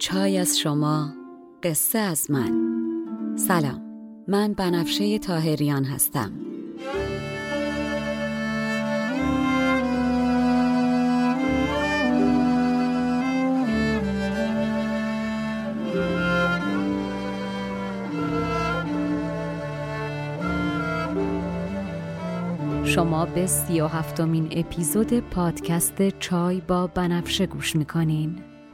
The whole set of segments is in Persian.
چای از شما قصه از من. سلام من بنفشه تاهریان هستم. شما به سی و هفتمین اپیزود پادکست چای با بنفشه گوش می‌کنین.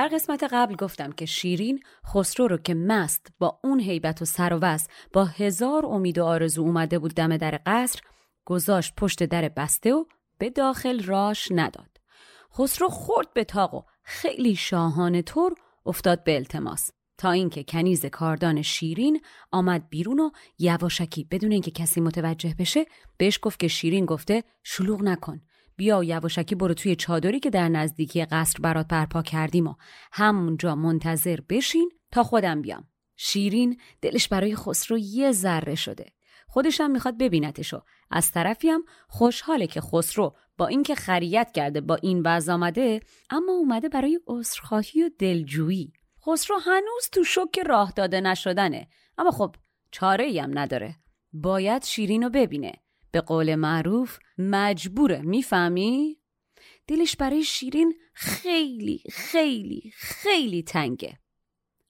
در قسمت قبل گفتم که شیرین خسرو رو که مست با اون هیبت و سر و وز با هزار امید و آرزو اومده بود دم در قصر گذاشت پشت در بسته و به داخل راش نداد. خسرو خورد به تاق و خیلی شاهانه طور افتاد به التماس تا اینکه کنیز کاردان شیرین آمد بیرون و یواشکی بدون اینکه کسی متوجه بشه بهش گفت که شیرین گفته شلوغ نکن بیا یواشکی برو توی چادری که در نزدیکی قصر برات برپا کردیم و همونجا منتظر بشین تا خودم بیام. شیرین دلش برای خسرو یه ذره شده. خودش هم می‌خواد ببینتش و از طرفی هم خوشحاله که خسرو با اینکه خریت کرده با این وضع آمده اما اومده برای عذرخواهی و دلجویی. خسرو هنوز تو شک راه داده نشدنه اما خب چاره هم نداره. باید شیرین رو ببینه. به قول معروف مجبوره می‌فهمی؟ دلش برای شیرین خیلی خیلی خیلی تنگه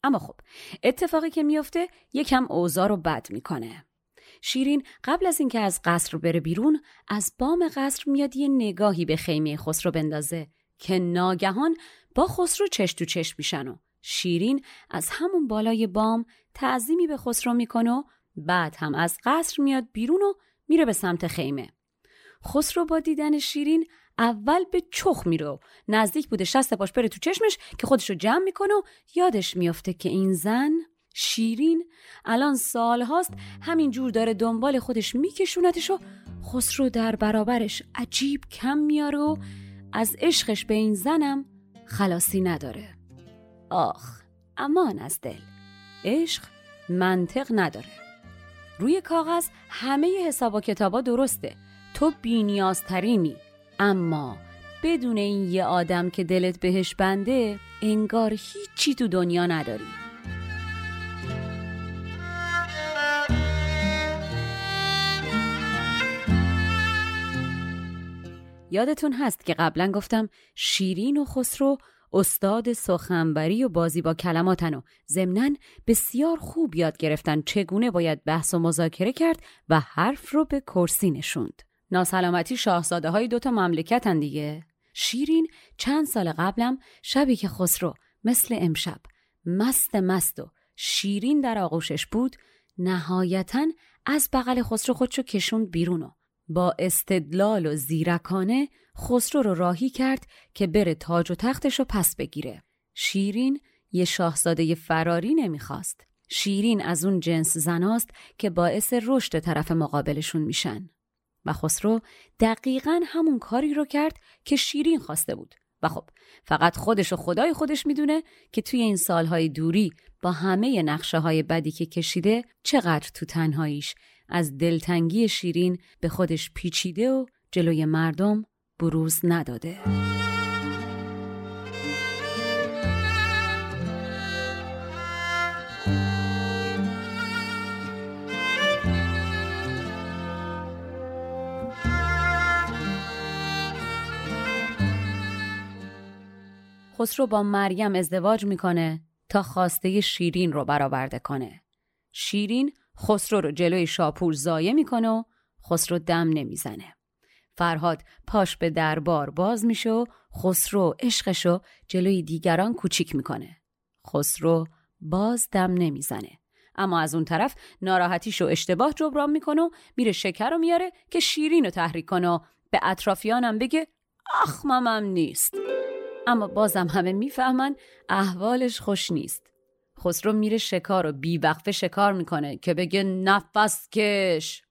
اما خب اتفاقی که میفته یکم اوضاع رو بد می‌کنه شیرین قبل از اینکه از قصر بره بیرون از بام قصر میاد یه نگاهی به خیمه خسرو بندازه که ناگهان با خسرو چش تو چش میشن و شیرین از همون بالای بام تعظیمی به خسرو می‌کنه و بعد هم از قصر میاد بیرون و میره به سمت خیمه. خسرو با دیدن شیرین اول به چخ میره نزدیک بوده شست پاش بره تو چشمش که خودشو جمع می‌کنه و یادش میافته که این زن شیرین الان سال هاست همین جور داره دنبال خودش میکشونتش و خسرو در برابرش عجیب کم میاره و از عشقش به این زنم خلاصی نداره. آخ امان از دل. عشق منطق نداره. روی کاغذ همه حساب و کتابا درسته. تو بینیازترینی. اما بدون این یه آدم که دلت بهش بنده انگار هیچی تو دنیا نداری. یادتون هست که قبلا گفتم شیرین و خسرو استاد سخنبری و بازی با کلماتن و ضمنا بسیار خوب یاد گرفتن چگونه باید بحث و مذاکره کرد و حرف رو به کرسی نشوند. ناسلامتی شاهزاده های دوتا مملکتن دیگه. شیرین چند سال قبلم شبی که خسرو مثل امشب مست مست و شیرین در آغوشش بود نهایتا از بغل خسرو خودشو کشوند بیرون و با استدلال و زیرکانه خسرو رو راهی کرد که بره تاج و تختش رو پس بگیره. شیرین یه شاهزاده فراری نمی‌خواست. شیرین از اون جنس زناست که باعث رشد طرف مقابلشون میشن. و خسرو دقیقا همون کاری رو کرد که شیرین خواسته بود. و خب فقط خودش و خدای خودش می‌دونه که توی این سالهای دوری با همه نقشه های بدی که کشیده چقدر تو تنهاییش از دلتنگی شیرین به خودش پیچیده و جلوی مردم بروز نداده. خسرو با مریم ازدواج می‌کنه تا خواسته شیرین رو برآورده کنه. شیرین خسرو رو جلوی شاپور زایه می‌کنه و خسرو دم نمی‌زنه. فرهاد پاش به دربار باز میشه و خسرو عشقشو جلوی دیگران کوچیک می‌کنه. خسرو باز دم نمی‌زنه. اما از اون طرف ناراحتیشو اشتباه جبران می‌کنه و میره شکر رو میاره که شیرین رو تحریک کنه و به اطرافیانم بگه آخ مامم نیست. اما بازم همه می‌فهمن احوالش خوش نیست. خسرو میره شکار و بیوقفه شکار می‌کنه که بگه نفس کش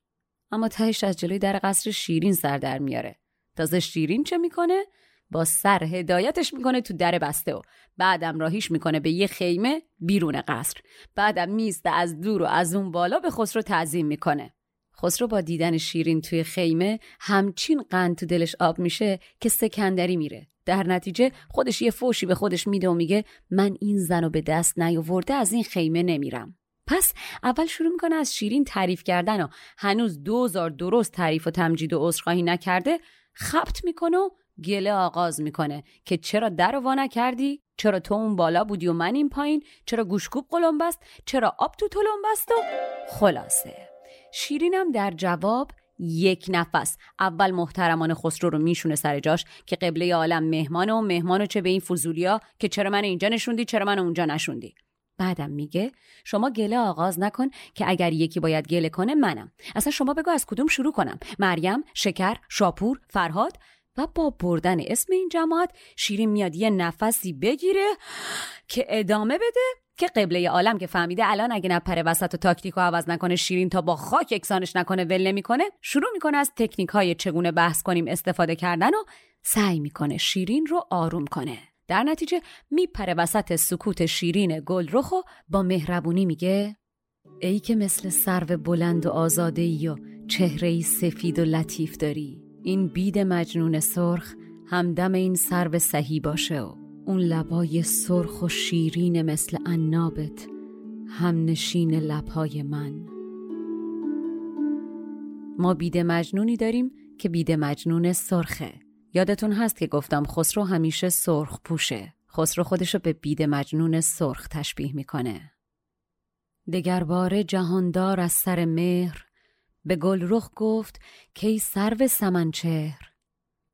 اما تهش از جلوی در قصر شیرین سر در میاره. تازه شیرین چه می‌کنه؟ با سر هدایتش می‌کنه تو در بسته و بعدم راهیش می‌کنه به یه خیمه بیرون قصر. بعدم میسته از دور و از اون بالا به خسرو تعظیم می‌کنه. خسرو با دیدن شیرین توی خیمه همچین قند تو دلش آب میشه که سکندری میره. در نتیجه خودش یه فوشی به خودش میده و میگه من این زن رو به دست نیاورده از این خیمه نمیرم. پس اول شروع می‌کنه از شیرین تعریف کردن و هنوز دوزار درست تعریف و تمجید و عذرخواهی نکرده خبت می‌کنه و گله آغاز می‌کنه که چرا در وا نکردی؟ چرا تو اون بالا بودی و من این پایین؟ چرا گوشکوب قلم بست چرا آب تو تلم بست و خلاصه. شیرینم در جواب یک نفس. اول محترمان خسرو رو میشونه سر جاش که قبله عالم مهمانه و مهمانو چه به این فضولیا که چرا من اینجا نشوندی چرا من اونجا نشوندی. بعدم میگه شما گله آغاز نکن که اگر یکی باید گله کنه منم. اصلا شما بگو از کدوم شروع کنم. مریم شکر شاپور فرهاد و با بردن اسم این جماعت شیرین میاد یه نفسی بگیره که ادامه بده. که قبله عالم که فهمیده الان اگه نپره وسط و تاکتیک و عوض نکنه شیرین تا با خاک یکسانش نکنه ول نمی‌کنه شروع می‌کنه از تکنیک های چگونه بحث کنیم استفاده کردن و سعی می‌کنه شیرین رو آروم کنه. در نتیجه میپره وسط سکوت شیرین گل رخو با مهربونی میگه ای که مثل سرو بلند و آزاده ای و چهره سفید و لطیف داری. این بید مجنون سرخ همدم این سرو سهی باشه و اون لبای سرخ و شیرین مثل انابت همنشین لبهای من. ما بید مجنونی داریم که بید مجنون سرخه. یادتون هست که گفتم خسرو همیشه سرخ پوشه. خسرو خودشو به بید مجنون سرخ تشبیه می‌کنه. دگر باره جهاندار از سر مهر به گل رخ گفت کی سرو سمنچهر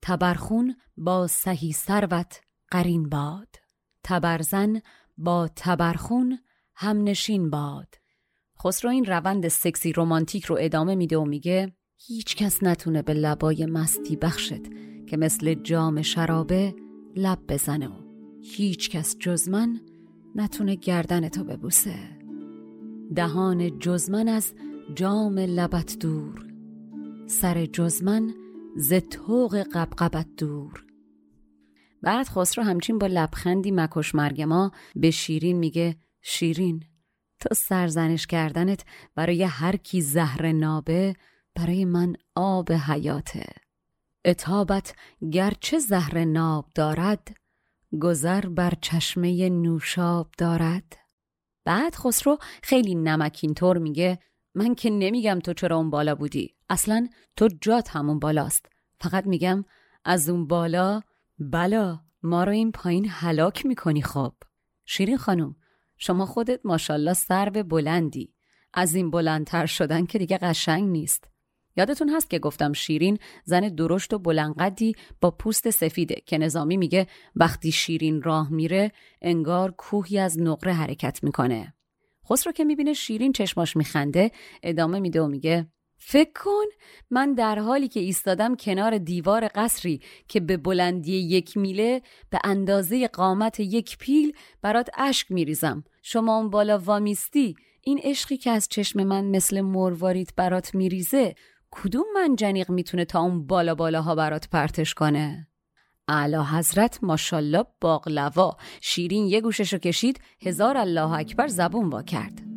تبرخون با سهی سروت قرین باد تبرزن با تبرخون هم نشین باد. خسرو این روند سکسی رومانتیک رو ادامه میده و میگه هیچ کس نتونه به لبای مستی بخشد که مثل جام شرابه لب بزنه و هیچ کس جز من نتونه گردن تو ببوسه. دهان جزمن از جام لبت دور سر جزمن ز توق قبقبت دور. بعد خسرو همچین با لبخندی مکش مرگما به شیرین میگه شیرین تو سرزنش کردنت برای هر کی زهر نابه برای من آب حیاته. اتابت گرچه زهر ناب دارد گذر بر چشمه نوشاب دارد. بعد خسرو خیلی نمکین طور میگه من که نمیگم تو چرا اون بالا بودی اصلا تو جات همون بالاست. فقط میگم از اون بالا بلا ما رو این پایین هلاک می‌کنی خب. شیرین خانم شما خودت ماشالله سر به بلندی. از این بلندتر شدن که دیگه قشنگ نیست. یادتون هست که گفتم شیرین زن درشت و بلندقدی با پوست سفیده که نظامی میگه وقتی شیرین راه میره انگار کوهی از نقره حرکت می‌کنه. خسرو که می‌بینه شیرین چشماش میخنده ادامه میده و میگه فکر کن من در حالی که ایستادم کنار دیوار قصری که به بلندی یک میله به اندازه قامت یک پیل برات اشک میریزم. شما اون بالا وامیستی؟ این عشقی که از چشم من مثل مرواریت برات میریزه کدوم منجنیق می‌تونه تا اون بالا بالاها برات پرتش کنه؟ اعلی حضرت ماشالله باقلوا. شیرین یه گوششو کشید هزار الله اکبر زبون وا کرد.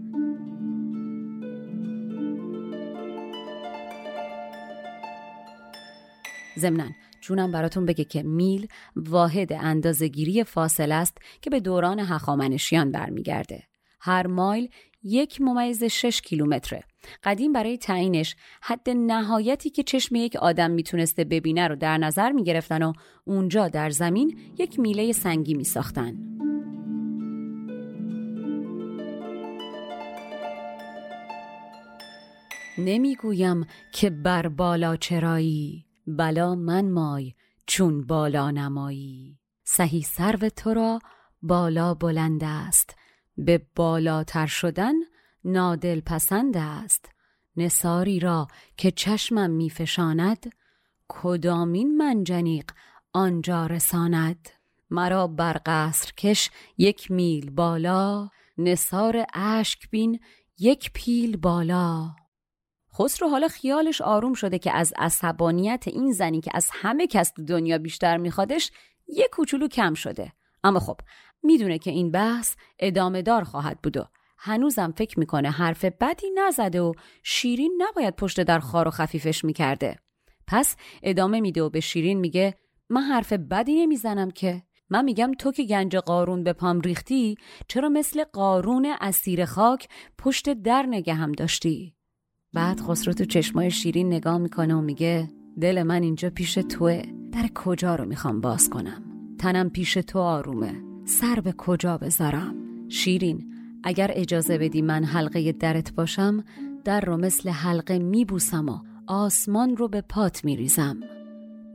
ضمنا جونم براتون بگه که میل واحد اندازهگیری فاصله است که به دوران هخامنشیان برمیگرده هر مایل یک ممیز شش کیلومتره. قدیم برای تعیینش حد نهایتی که چشم یک آدم می‌تونسته ببینه رو در نظر می‌گرفتن و اونجا در زمین یک میله سنگی میساختن. نمی‌گویم که بر بالا چرایی بلا من مای چون بالا نمایی. سهی سرو تو را بالا بلند است. به بالاتر شدن نادل پسند است. نصاری را که چشمم میفشاند کدامین منجنیق آنجا رساند؟ مرا بر قصر کش یک میل بالا نصار اشک بین یک پیل بالا. خسرو حالا خیالش آروم شده که از عصبانیت این زنی که از همه کس دنیا بیشتر میخوادش یه کوچولو کم شده. اما خب می‌دونه که این بحث ادامه دار خواهد بود و هنوزم فکر می‌کنه حرف بدی نزده و شیرین نباید پشت در خار و خفیفش می‌کرده. پس ادامه میده و به شیرین میگه من حرف بدی نمی‌زنم که. من میگم تو که گنج قارون به پام ریختی چرا مثل قارون اسیر خاک پشت در نگه هم داشتی؟ بعد خسرو تو چشمای شیرین نگاه می‌کنه و میگه دل من اینجا پیش توه. در کجا رو می‌خوام باز کنم؟ تنم پیش تو آرومه. سر به کجا بذارم؟ شیرین اگر اجازه بدی من حلقه درت باشم در رو مثل حلقه میبوسم و آسمان رو به پات میریزم.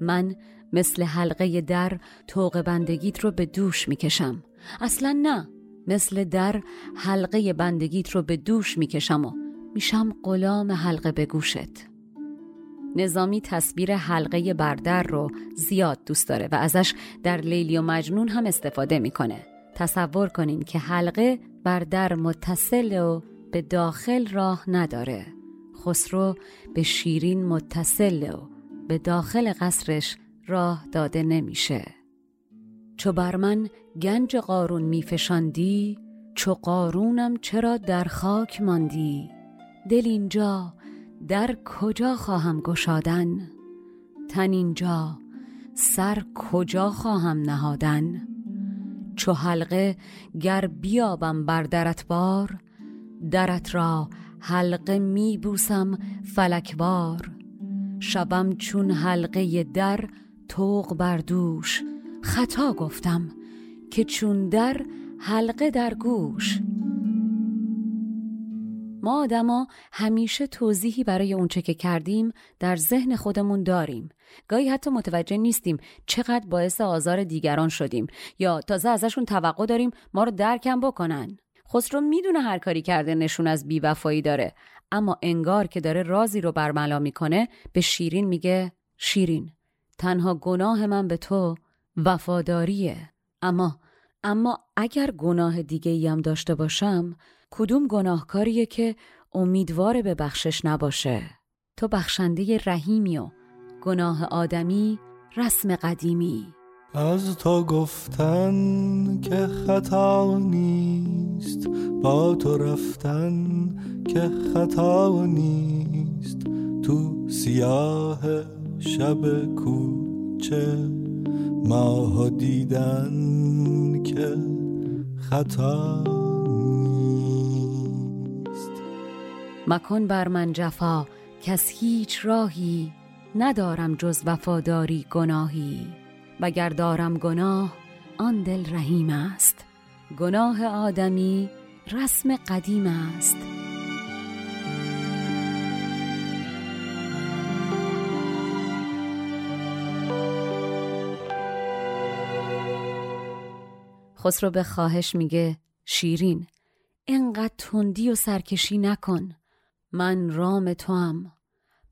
من مثل حلقه در توق بندگیت رو به دوش می‌کشم. اصلا نه مثل در حلقه بندگیت رو به دوش می‌کشم و میشم غلام حلقه به گوشت. نظامی تصویر حلقه بردر رو زیاد دوست داره و ازش در لیلی و مجنون هم استفاده می‌کنه. تصور کنین که حلقه بردر متصل و به داخل راه نداره. خسرو به شیرین متصل و به داخل قصرش راه داده نمیشه. چو بر من گنج قارون میفشاندی چو قارونم چرا در خاک ماندی؟ دل اینجا در کجا خواهم گشادن؟ تن اینجا سر کجا خواهم نهادن؟ چو حلقه گر بیابم بر درت بار درت را حلقه می بوسم فلکوار شبم چون حلقه در توق بر دوش خطا گفتم که چون در حلقه در گوش. ما آدما همیشه توضیحی برای اونچه که کردیم در ذهن خودمون داریم. گاهی حتی متوجه نیستیم چقدر باعث آزار دیگران شدیم یا تازه ازشون توقع داریم ما رو درکم بکنن. خسرو می‌دونه هر کاری کرده نشون از بیوفایی داره اما انگار که داره رازی رو برملا می‌کنه به شیرین میگه شیرین تنها گناه من به تو وفاداریه اما اما اگر گناه دیگه هم داشته باشم کدوم گناهکاریه که امیدوار به بخشش نباشه؟ تو بخشنده رحیمی و گناه آدمی رسم قدیمی. از تو گفتن که خطا نیست با تو رفتن که خطا نیست. تو سیاه شب کوچه ماه دیدن که خطا مکن بر من جفا کس هیچ راهی ندارم جز وفاداری گناهی. وگر دارم گناه آن دل رحیم است. گناه آدمی رسم قدیم است. خسرو به خواهش میگه شیرین انقدر تندی و سرکشی نکن من رام تو هم.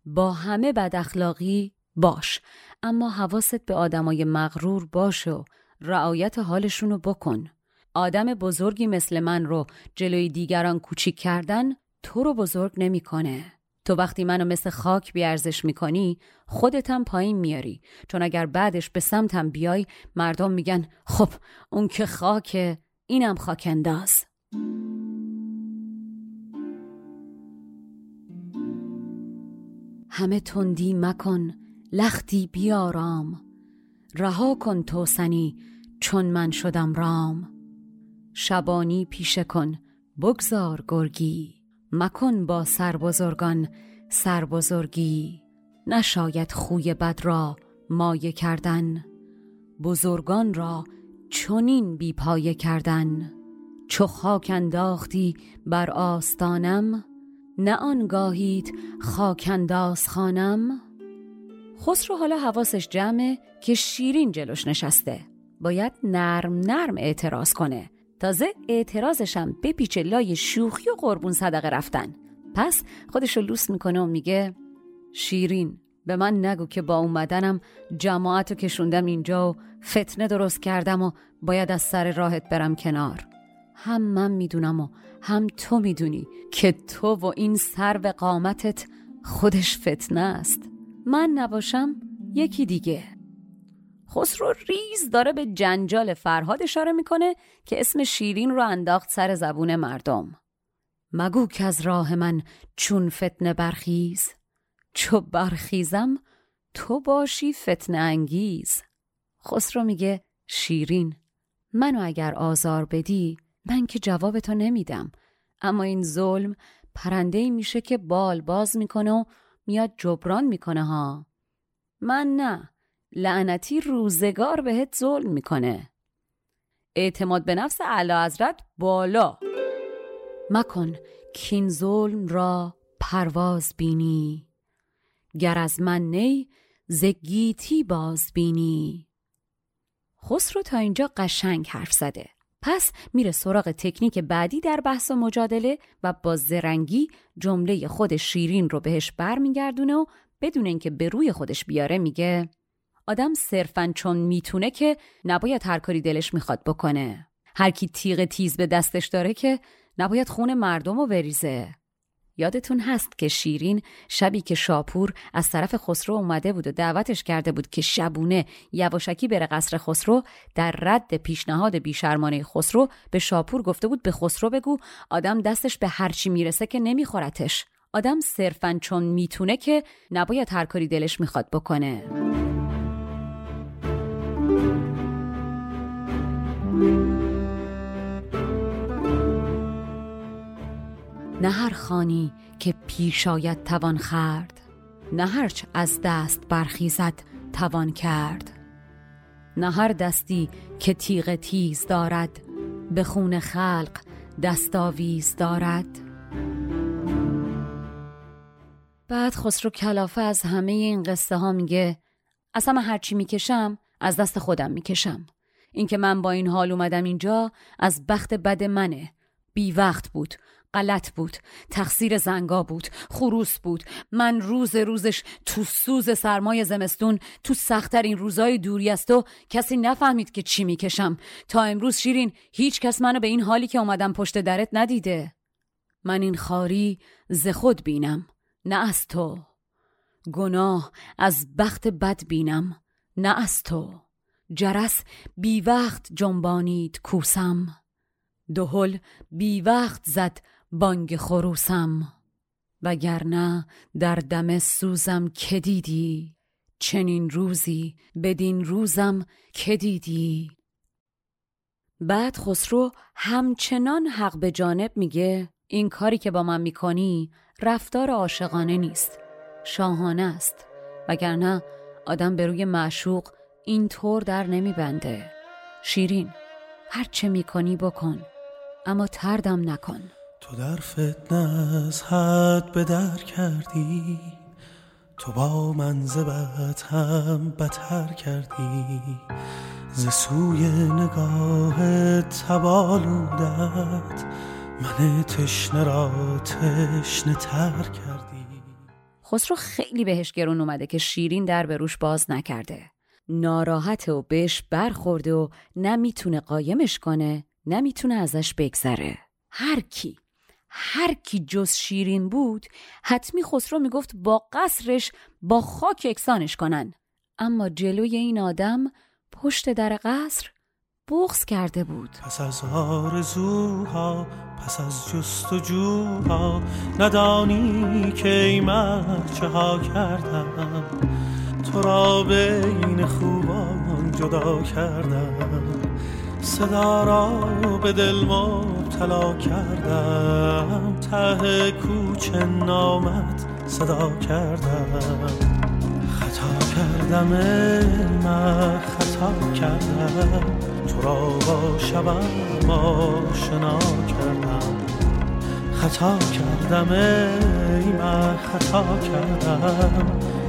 با همه بد اخلاقی باش اما حواست به آدمای مغرور باش و رعایت حالشونو بکن آدم بزرگی مثل من رو جلوی دیگران کوچیک کردن تو رو بزرگ نمی‌کنه. تو وقتی منو مثل خاک بیارزش می‌کنی خودتم پایین میاری. چون اگر بعدش به سمتم بیای مردم میگن خب اون که خاکه اینم خاک انداز. همه تندی مکن لختی بیارام. رها کن توسنی چون من شدم رام. شبانی پیشه کن بگذار گرگی. مکن با سربزرگان سربزرگی نشاید خوی بد را مایه کردن. بزرگان را چنین بیپایه کردن. چو خاک انداختی بر آستانم نه آنگاهید خاک انداز خانم خسرو حالا حواسش جمعه که شیرین جلوش نشسته. باید نرم نرم اعتراض کنه. تازه اعتراضشم بپیچه لای شوخی و قربون صدقه رفتن. پس خودش رو لوس می‌کنه و میگه شیرین به من نگو که با اومدنم جماعت رو کشوندم اینجا و فتنه درست کردم و باید از سر راهت برم کنار. هم من می‌دونم و هم تو می‌دونی که تو و این سر به قامتت خودش فتنه است. من نباشم یکی دیگه. خسرو ریز داره به جنجال فرهاد اشاره می‌کنه که اسم شیرین رو انداخت سر زبون مردم. مگو که از راه من چون فتنه برخیز؟ چو برخیزم تو باشی فتنه انگیز. خسرو میگه شیرین منو اگر آزار بدی من که جواب تو نمیدم. اما این ظلم پرنده میشه که بال باز می‌کنه و میاد جبران می‌کنه ها. من نه لعنتی روزگار بهت ظلم می‌کنه. اعتماد به نفس علا حضرت بالا. مکن کین ظلم را پرواز بینی. گر از من نی زگیتی باز بینی. خسرو تا اینجا قشنگ حرف زده. پس میره سراغ تکنیک بعدی در بحث و مجادله و با زرنگی جمله خود شیرین رو بهش برمیگردونه و بدون اینکه به روی خودش بیاره میگه آدم صرفا چون می‌تونه که نباید هر کاری دلش می‌خواد بکنه. هر کی تیغ تیز به دستش داره که نباید خون مردم رو بریزه. یادتون هست که شیرین شبی که شاپور از طرف خسرو اومده بود و دعوتش کرده بود که شبونه یواشکی بره قصر خسرو در رد پیشنهاد بیشرمانه خسرو به شاپور گفته بود به خسرو بگو آدم دستش به هرچی می‌رسه که نمیخورتش. آدم صرفا چون می‌تونه که نباید هر کاری دلش می‌خواد بکنه. نه هر خانی که پیش آید توان خرد نه هرچ از دست برخیزد توان کرد. نه هر دستی که تیغ تیز دارد به خون خلق دستاویز دارد. بعد خسرو کلافه از همه این قصه ها میگه اصلا هرچی می‌کشم از دست خودم می‌کشم. اینکه من با این حال اومدم اینجا از بخت بد منه. بی وقت بود. غلط بود. تقصیر زنگا بود. خروس بود. من روز روزش تو سوز سرمای زمستون تو سختترین روزای دوری است و کسی نفهمید که چی می‌کشم. تا امروز شیرین هیچ کس منو به این حالی که اومدم پشت درت ندیده. من این خاری ز خود بینم نه از تو. گناه از بخت بد بینم نه از تو. جرس بی وقت جنبانید کوسم. دهل بی وقت زد بانگ خروسم وگرنه در دم سوزم که دیدی. چنین روزی بدین روزم که دیدی. بعد خسرو همچنان حق به جانب میگه این کاری که با من می‌کنی رفتار عاشقانه نیست شاهانه است. وگرنه آدم به روی معشوق این طور در نمیبنده. شیرین هر چه می‌کنی بکن اما تردم نکن. تو در فتنه از حد به در کردی. تو با منزبت هم بتر کردی. ز سوی نگاه تبالودت من تشنه را تشنه تر کردی. خسرو خیلی بهش گرون اومده که شیرین در به روش باز نکرده. ناراحت و بهش برخورده و نمی‌تونه قایمش کنه نمی‌تونه ازش بگذره. هر کی هر کی جز شیرین بود حتمی خسرو می‌گفت با قصرش با خاک اکسانش کنن. اما جلوی این آدم پشت در قصر بغز کرده بود. پس از آرزوها پس از جستجوها ندانی که ای مرد چه ها کردم. تو را بین خوبان جدا کردم. صدا را به دل مبتلا کردم. ته کوچه نامت صدا کردم. خطا کردم من خطا کردم. تو را با شبم آشنا کردم. خطا کردم ای من خطا کردم.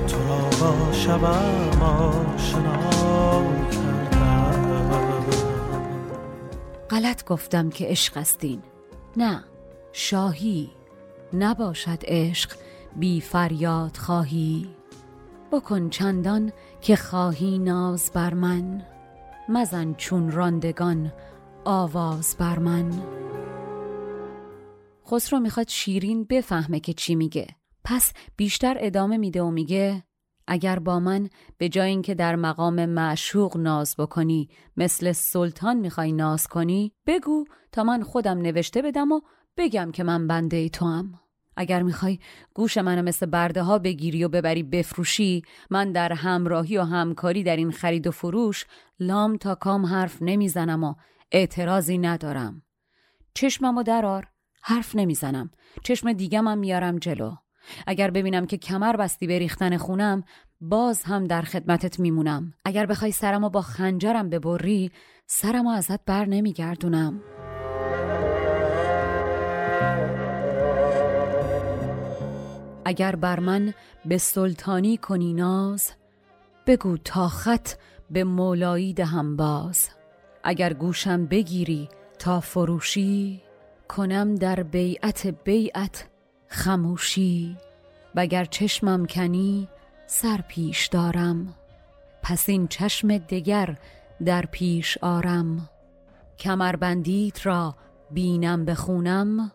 تو را با شبم آشنا غلط گفتم که عشق استین. نه شاهی نباشد عشق بی فریاد خواهی. بکن چندان که خواهی ناز بر من مزن چون راندگان آواز بر من. خسرو می‌خواد شیرین بفهمه که چی میگه. پس بیشتر ادامه میده و میگه اگر با من به جای اینکه در مقام معشوق ناز بکنی مثل سلطان می‌خوای ناز کنی بگو تا من خودم نوشته بدم و بگم که من بنده ای تو هم. اگر می‌خوای گوش منو مثل برده ها بگیری و ببری بفروشی من در همراهی و همکاری در این خرید و فروش لام تا کام حرف نمی‌زنم و اعتراضی ندارم. چشممو درار حرف نمی‌زنم. چشم دیگم هم میارم جلو. اگر ببینم که کمر بستی به ریختن خونم باز هم در خدمتت میمونم. اگر بخوای سرمو با خنجرم ببری سرمو ازت بر نمیگردونم. اگر بر من به سلطانی کنی ناز بگو تا خط به مولایی دهم باز. اگر گوشم بگیری تا فروشی کنم در بیعت بیعت خموشی وگر چشمم کنی سر پیش دارم. پس این چشم دگر در پیش آرم. کمربندیت را بینم بخونم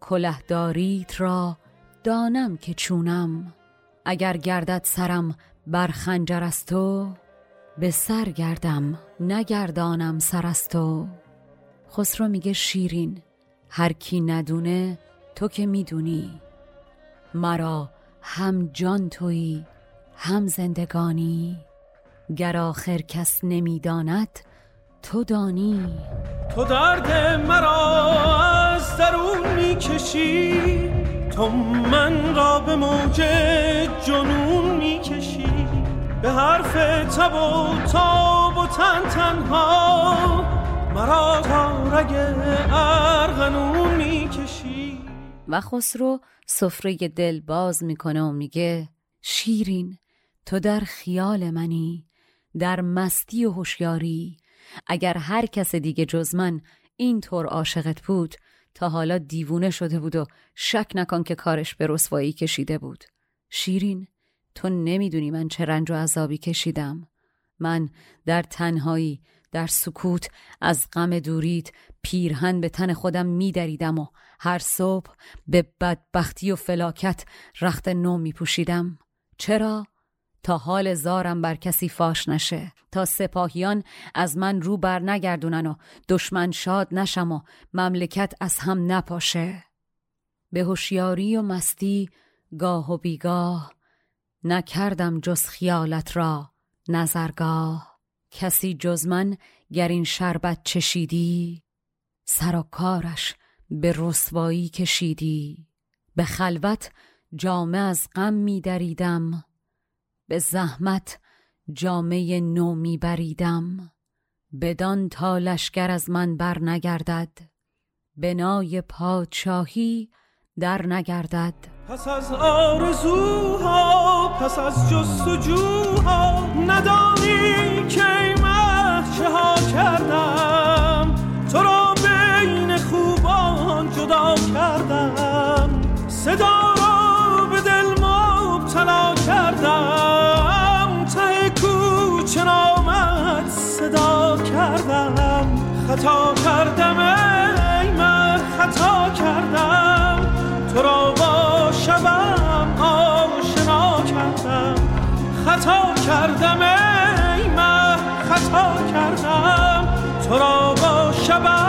کلهداریت را دانم که چونم. اگر گردد سرم بر خنجر از تو به سر گردم نگردانم سر از تو. خسرو میگه شیرین هر کی ندونه تو که می‌دونی. مرا هم جان تویی هم زندگانی. گر آخر کس نمی‌داند تو دانی. تو درد مرا از درون می‌کشی. تو من را به موج جنون می‌کشی. به حرف تب و تاب و تن تنها. مرا تا رگ ارغنون می‌کشی. و خسرو سفره دل باز می‌کنه و میگه شیرین تو در خیال منی در مستی و هوشیاری. اگر هر کس دیگه جز من اینطور عاشقت بود تا حالا دیوونه شده بود و شک نکن که کارش به رسوایی کشیده بود. شیرین تو نمی‌دونی من چه رنج و عذابی کشیدم. من در تنهایی در سکوت از غم دوریت پیرهن به تن خودم میدریدم و هر صبح به بدبختی و فلاکت رخت نو می پوشیدم چرا؟ تا حال زارم بر کسی فاش نشه. تا سپاهیان از من رو بر نگردونن و دشمن شاد نشم و مملکت از هم نپاشه. به هوشیاری و مستی گاه و بیگاه نکردم جز خیالت را نظرگاه. کسی جز من گر این شربت چشیدی سر و کارش به رسوایی کشیدی. به خلوت جامه از غم می دریدم. به زحمت جامعه نو می بریدم. بدان تا لشکر از من بر نگردد بنای پادشاهی در نگردد پس از آرزوها پس از جستجوها ندانی که چه ها کردم. صدا به دل مبتلا کردم. ته کوچه نامت صدا کردم. خطا کردم ای من خطا کردم. تو را با شبم آشنا کردم. خطا کردم ای من خطا کردم. تو را با شبم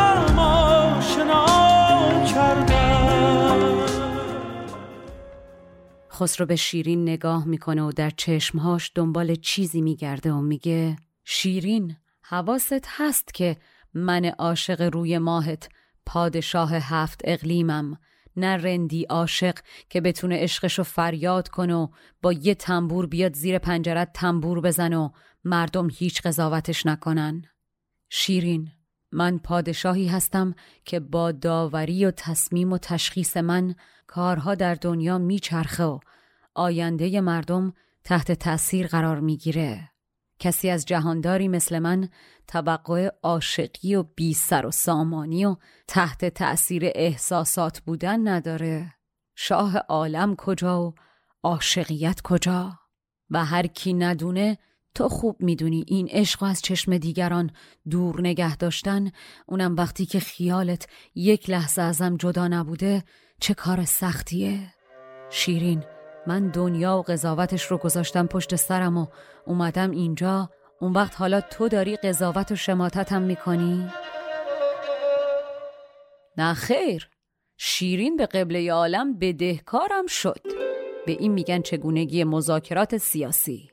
خسرو به شیرین نگاه می‌کنه و در چشمهاش دنبال چیزی میگرده و میگه شیرین حواست هست که من عاشق روی ماهت پادشاه هفت اقلیمم. نه رندی عاشق که بتونه عشقشو فریاد کنه و با یه تنبور بیاد زیر پنجرت تنبور بزن و مردم هیچ قضاوتش نکنن. شیرین من پادشاهی هستم که با داوری و تصمیم و تشخیص من کارها در دنیا میچرخه و آینده مردم تحت تأثیر قرار می‌گیره. کسی از جهانداری مثل من توقع عاشقی و بی سر و سامانی و تحت تأثیر احساسات بودن نداره. شاه عالم کجا و عاشقیت کجا؟ و هر کی ندونه تو خوب می‌دونی این عشق از چشم دیگران دور نگه داشتن اونم وقتی که خیالت یک لحظه ازم جدا نبوده چه کار سختیه؟ شیرین من دنیا و قضاوتش رو گذاشتم پشت سرم و اومدم اینجا. اون وقت حالا تو داری قضاوت و شماتتم می‌کنی؟ نه خیر. شیرین به قبله عالم بدهکارم شد. به این میگن چگونگی مذاکرات سیاسی.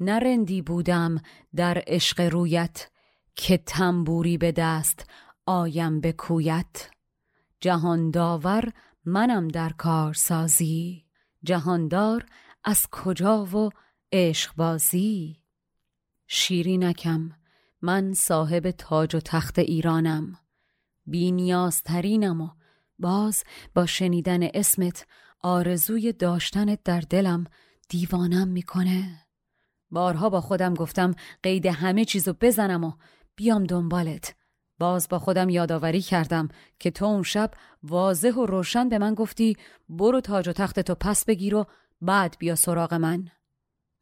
نرندی بودم در عشق رویت که تنبوری به دست آیم به کویت. جهان داور منم در کارسازی. جهاندار از کجا و عشق بازی؟ شیرینکم من صاحب تاج و تخت ایرانم. بینیازترینم و باز با شنیدن اسمت آرزوی داشتنت در دلم دیوانم می‌کنه. بارها با خودم گفتم قید همه چیزو بزنم و بیام دنبالت. باز با خودم یادآوری کردم که تو اون شب واضح و روشن به من گفتی برو تاج و تخت تو پس بگیر و بعد بیا سراغ من.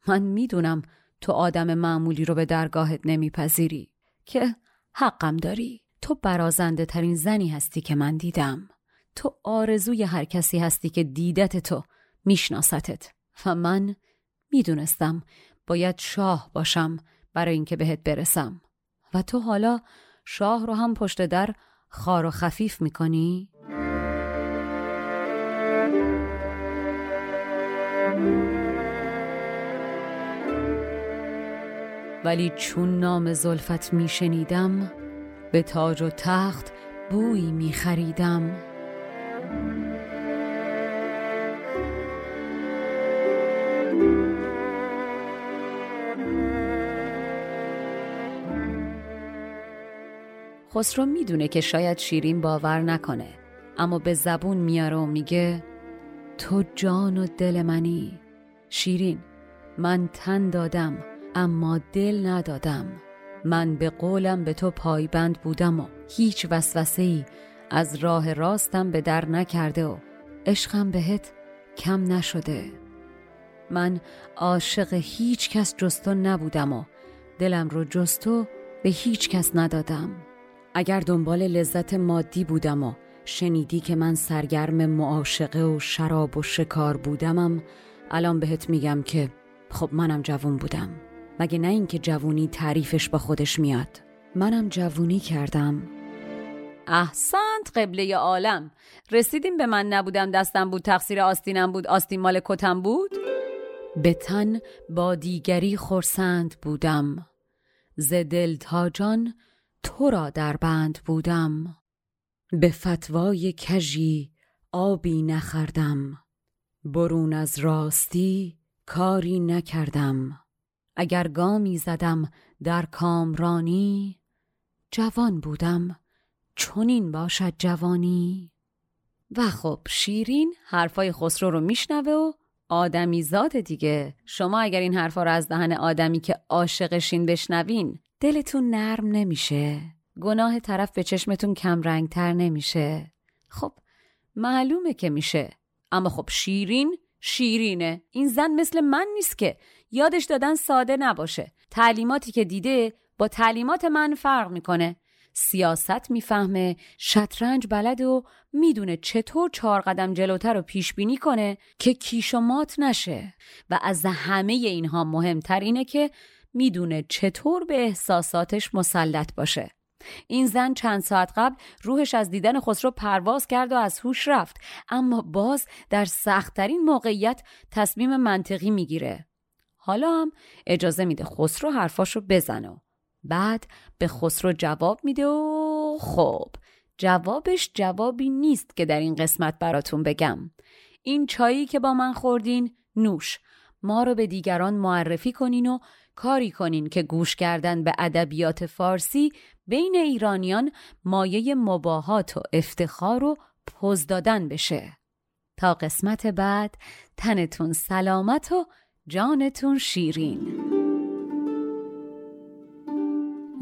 من می‌دونم تو آدم معمولی رو به درگاهت نمیپذیری. که حقم داری. تو برازنده ترین زنی هستی که من دیدم. تو آرزوی هر کسی هستی که دیدت تو میشناستت. و من می‌دونستم باید شاه باشم برای اینکه بهت برسم و تو حالا شاه رو هم پشت در خار و خفیف می‌کنی؟ ولی چون نام زلفت میشنیدم به تاج و تخت بویی میخریدم خسرو می‌دونه که شاید شیرین باور نکنه اما به زبون میاره و میگه تو جان و دل منی. شیرین من تن دادم اما دل ندادم. من به قولم به تو پایبند بودم و هیچ وسوسه ای از راه راستم به در نکرده و عشقم بهت کم نشده. من عاشق هیچ کس جستو نبودم و دلم رو جستو به هیچ کس ندادم. اگر دنبال لذت مادی بودم و شنیدی که من سرگرم معاشقه و شراب و شکار بودمم الان بهت میگم که خب منم جوون بودم. مگه نه اینکه جوونی تعریفش با خودش میاد. منم جوونی کردم. احسنت قبله عالم. رسیدیم به من نبودم دستم بود تقصیر آستینم بود. آستین مال کتم بود؟ به تن با دیگری خورسند بودم. ز دل تا جان تو را در بند بودم. به فتوای کژی آبی نخردم برون از راستی کاری نکردم. اگر گامی زدم در کامرانی جوان بودم. چنین باشد جوانی. و خب شیرین حرفای خسرو رو میشنوه و آدمی زاد دیگه. شما اگر این حرفا رو از دهن آدمی که عاشقشین بشنوین دلتون نرم نمیشه. گناه طرف به چشمتون کم رنگتر نمیشه. خب معلومه که میشه. اما خب شیرین شیرینه. این زن مثل من نیست که. یادش دادن ساده نباشه. تعلیماتی که دیده با تعلیمات من فرق می‌کنه. سیاست می‌فهمه شطرنج بلد و می‌دونه چطور چهار قدم جلوتر رو پیش بینی کنه که کیش و مات نشه. و از همه اینها مهمتر اینه که می‌دونه چطور به احساساتش مسلط باشه. این زن چند ساعت قبل روحش از دیدن خسرو پرواز کرد و از هوش رفت. اما باز در سختترین موقعیت تصمیم منطقی می‌گیره. حالا هم اجازه میده خسرو حرفاشو بزنه. بعد به خسرو جواب میده و خب جوابش جوابی نیست که در این قسمت براتون بگم. این چایی که با من خوردین نوش. ما رو به دیگران معرفی کنین و کاری کنین که گوش کردن به ادبیات فارسی بین ایرانیان مایه مباهات و افتخار و پوز دادن بشه. تا قسمت بعد تنتون سلامت و جانتون شیرین.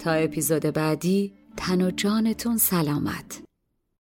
تا اپیزود بعدی تن و جانتون سلامت.